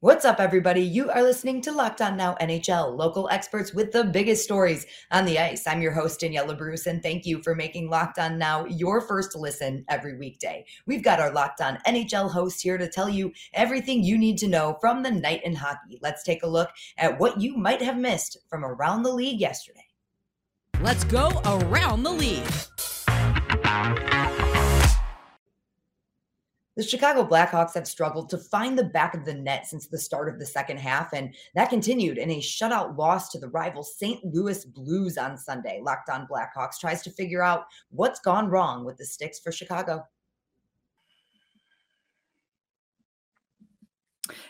What's up, everybody? You are listening to Locked On Now NHL, local experts with the biggest stories on the ice. I'm your host, Daniela Bruce, and thank you for making Locked On Now your first listen every weekday. We've got our Locked On NHL host here to tell you everything you need to know from the night in hockey. Let's take a look at what you might have missed from around the league yesterday. Let's go around the league. The Chicago Blackhawks have struggled to find the back of the net since the start of the second half, and that continued in a shutout loss to the rival St. Louis Blues on Sunday. Locked on Blackhawks tries to figure out what's gone wrong with the sticks for Chicago.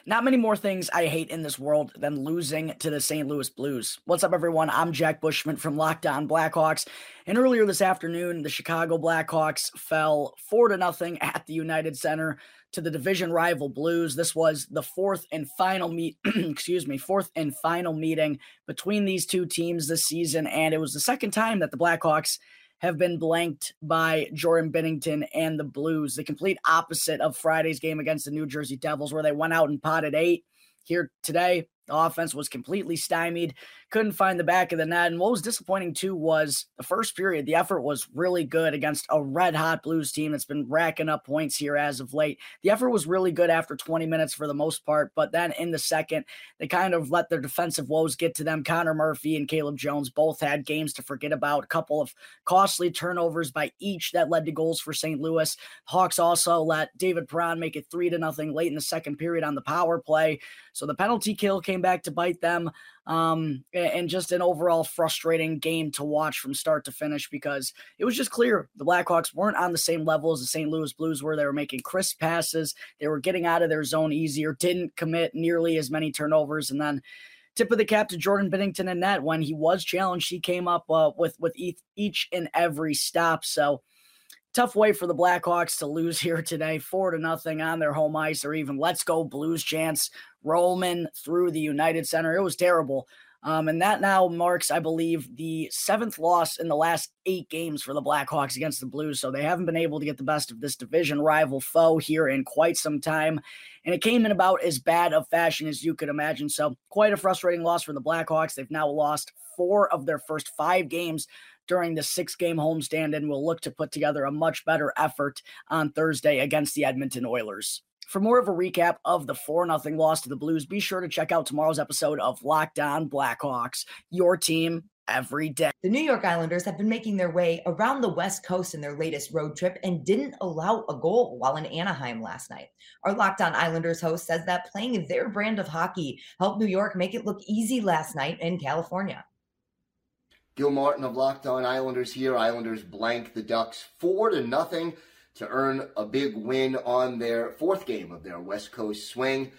Not many more things I hate in this world than losing to the St. Louis Blues. What's up, everyone? I'm Jack Bushman from Locked On Blackhawks. And earlier this afternoon, the Chicago Blackhawks fell four to nothing at the United Center to the division rival Blues. This was the fourth and final meet, excuse me, fourth and final meeting between these two teams this season, and it was the second time that the Blackhawks have been blanked by Jordan Binnington and the Blues. The complete opposite of Friday's game against the New Jersey Devils, where they went out and potted eight. Here today, the offense was completely stymied, couldn't find the back of the net. And what was disappointing too was the first period, the effort was really good against a red hot Blues team that's been racking up points here as of late. The effort was really good after 20 minutes for the most part, but then in the second, they kind of let their defensive woes get to them. Connor Murphy and Caleb Jones both had games to forget about, a couple of costly turnovers by each that led to goals for St. Louis. Hawks also let David Perron make it three to nothing late in the second period on the power play. So the penalty kill came back to bite them. Um, and just an overall frustrating game to watch from start to finish because it was just clear the Blackhawks weren't on the same level as the St. Louis Blues were. They were making crisp passes, they were getting out of their zone easier, didn't commit nearly as many turnovers, and then tip of the cap to Jordan Binnington and net when he was challenged, he came up uh, with with each and every stop. So tough way for the Blackhawks to lose here today, four to nothing on their home ice, or even let's go Blues chance Roman through the United Center. It was terrible. Um, and that now marks, I believe, the seventh loss in the last eight games for the Blackhawks against the Blues. So they haven't been able to get the best of this division rival foe here in quite some time. And it came in about as bad of fashion as you could imagine. So quite a frustrating loss for the Blackhawks. They've now lost four of their first five games during the six game homestand and will look to put together a much better effort on Thursday against the Edmonton Oilers. For more of a recap of the 4 0 loss to the Blues, be sure to check out tomorrow's episode of Locked On Blackhawks, your team every day. The New York Islanders have been making their way around the West Coast in their latest road trip and didn't allow a goal while in Anaheim last night. Our Locked On Islanders host says that playing their brand of hockey helped New York make it look easy last night in California. Gil Martin of Locked On Islanders here. Islanders blank the Ducks four to nothing to earn a big win on their fourth game of their West Coast swing.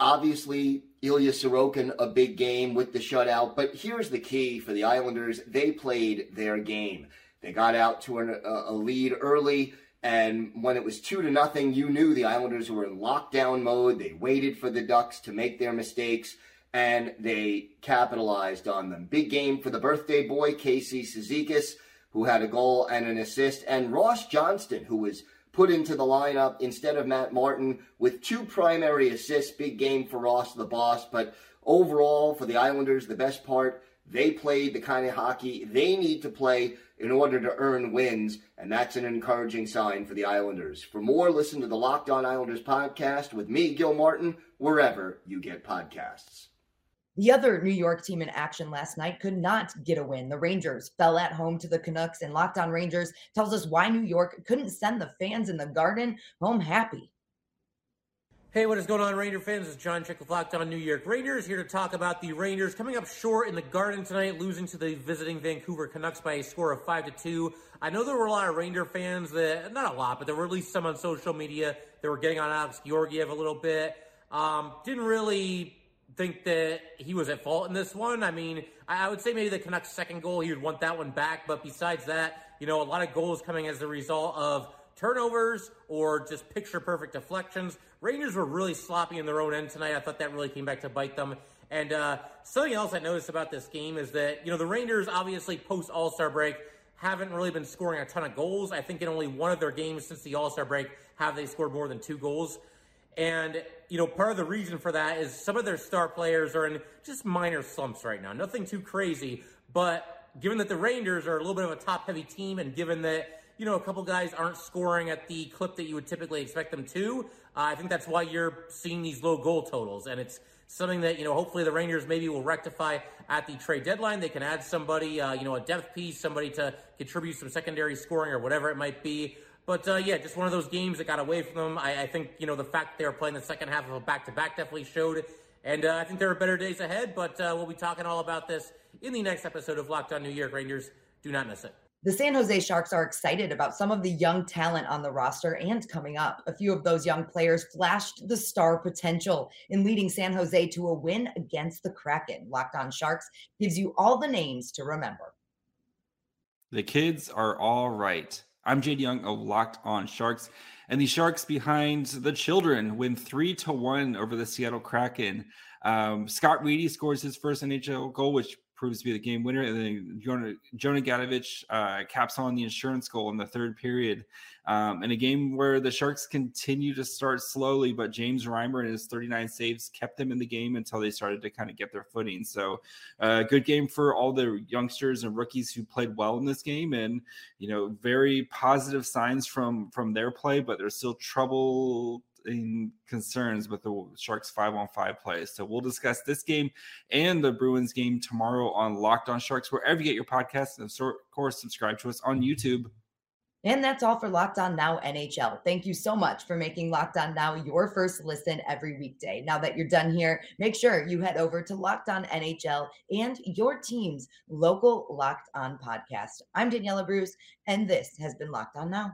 Obviously, Ilya Sorokin, a big game with the shutout. But here's the key for the Islanders they played their game. They got out to an, a, lead early. And when it was two to nothing, you knew the Islanders were in lockdown mode. They waited for the Ducks to make their mistakes and they capitalized on them. Big game for the birthday boy, Casey Cizikas, who had a goal and an assist, and Ross Johnston, who was put into the lineup instead of Matt Martin with two primary assists. Big game for Ross, the boss. But overall, for the Islanders, the best part, they played the kind of hockey they need to play in order to earn wins, and that's an encouraging sign for the Islanders. For more, listen to the Locked On Islanders podcast with me, Gil Martin, wherever you get podcasts. The other New York team in action last night could not get a win. The Rangers fell at home to the Canucks, and Locked On Rangers tells us why New York couldn't send the fans in the garden home happy. Hey, what is going on, Ranger fans? It's John Chick with Locked On New York Rangers here to talk about the Rangers coming up short in the Garden tonight, losing to the visiting Vancouver Canucks by a score of five to two. I know there were a lot of Ranger fans that, not a lot, but there were at least some on social media that were getting on Alex Georgiev a little bit. Um, didn't really think that he was at fault in this one. I mean, I would say maybe the Canucks' second goal, he would want that one back. But besides that, you know, a lot of goals coming as a result of turnovers or just picture perfect deflections. Rangers were really sloppy in their own end tonight. I thought that really came back to bite them. And uh, something else I noticed about this game is that, you know, the Rangers obviously post All Star break haven't really been scoring a ton of goals. I think in only one of their games since the All Star break have they scored more than two goals. And, you know, part of the reason for that is some of their star players are in just minor slumps right now. Nothing too crazy, but given that the Rangers are a little bit of a top heavy team and given that, you know, a couple guys aren't scoring at the clip that you would typically expect them to, uh, I think that's why you're seeing these low goal totals. And it's something that, you know, hopefully the Rangers maybe will rectify at the trade deadline. They can add somebody, uh, you know, a depth piece, somebody to contribute some secondary scoring or whatever it might be. But uh, yeah, just one of those games that got away from them. I, I think you know the fact they were playing the second half of a back to back definitely showed, and uh, I think there are better days ahead. But uh, we'll be talking all about this in the next episode of Locked On New York Rangers. Do not miss it. The San Jose Sharks are excited about some of the young talent on the roster and coming up. A few of those young players flashed the star potential in leading San Jose to a win against the Kraken. Locked on Sharks gives you all the names to remember. The kids are all right. I'm Jade Young of Locked On Sharks, and the Sharks behind the children win three to one over the Seattle Kraken. Um, Scott Reedy scores his first NHL goal, which proves to be the game winner. And then Jonah, Jonah Gadjovich uh, caps on the insurance goal in the third period. Um, in a game where the Sharks continue to start slowly, but James Reimer and his 39 saves kept them in the game until they started to kind of get their footing. So, uh, good game for all the youngsters and rookies who played well in this game, and you know, very positive signs from from their play. But there's still trouble concerns with the Sharks five on five play. So we'll discuss this game and the Bruins game tomorrow on Locked On Sharks, wherever you get your podcasts. And of course, subscribe to us on YouTube. And that's all for Locked On Now NHL. Thank you so much for making Locked On Now your first listen every weekday. Now that you're done here, make sure you head over to Locked On NHL and your team's local Locked On podcast. I'm Daniela Bruce, and this has been Locked On Now.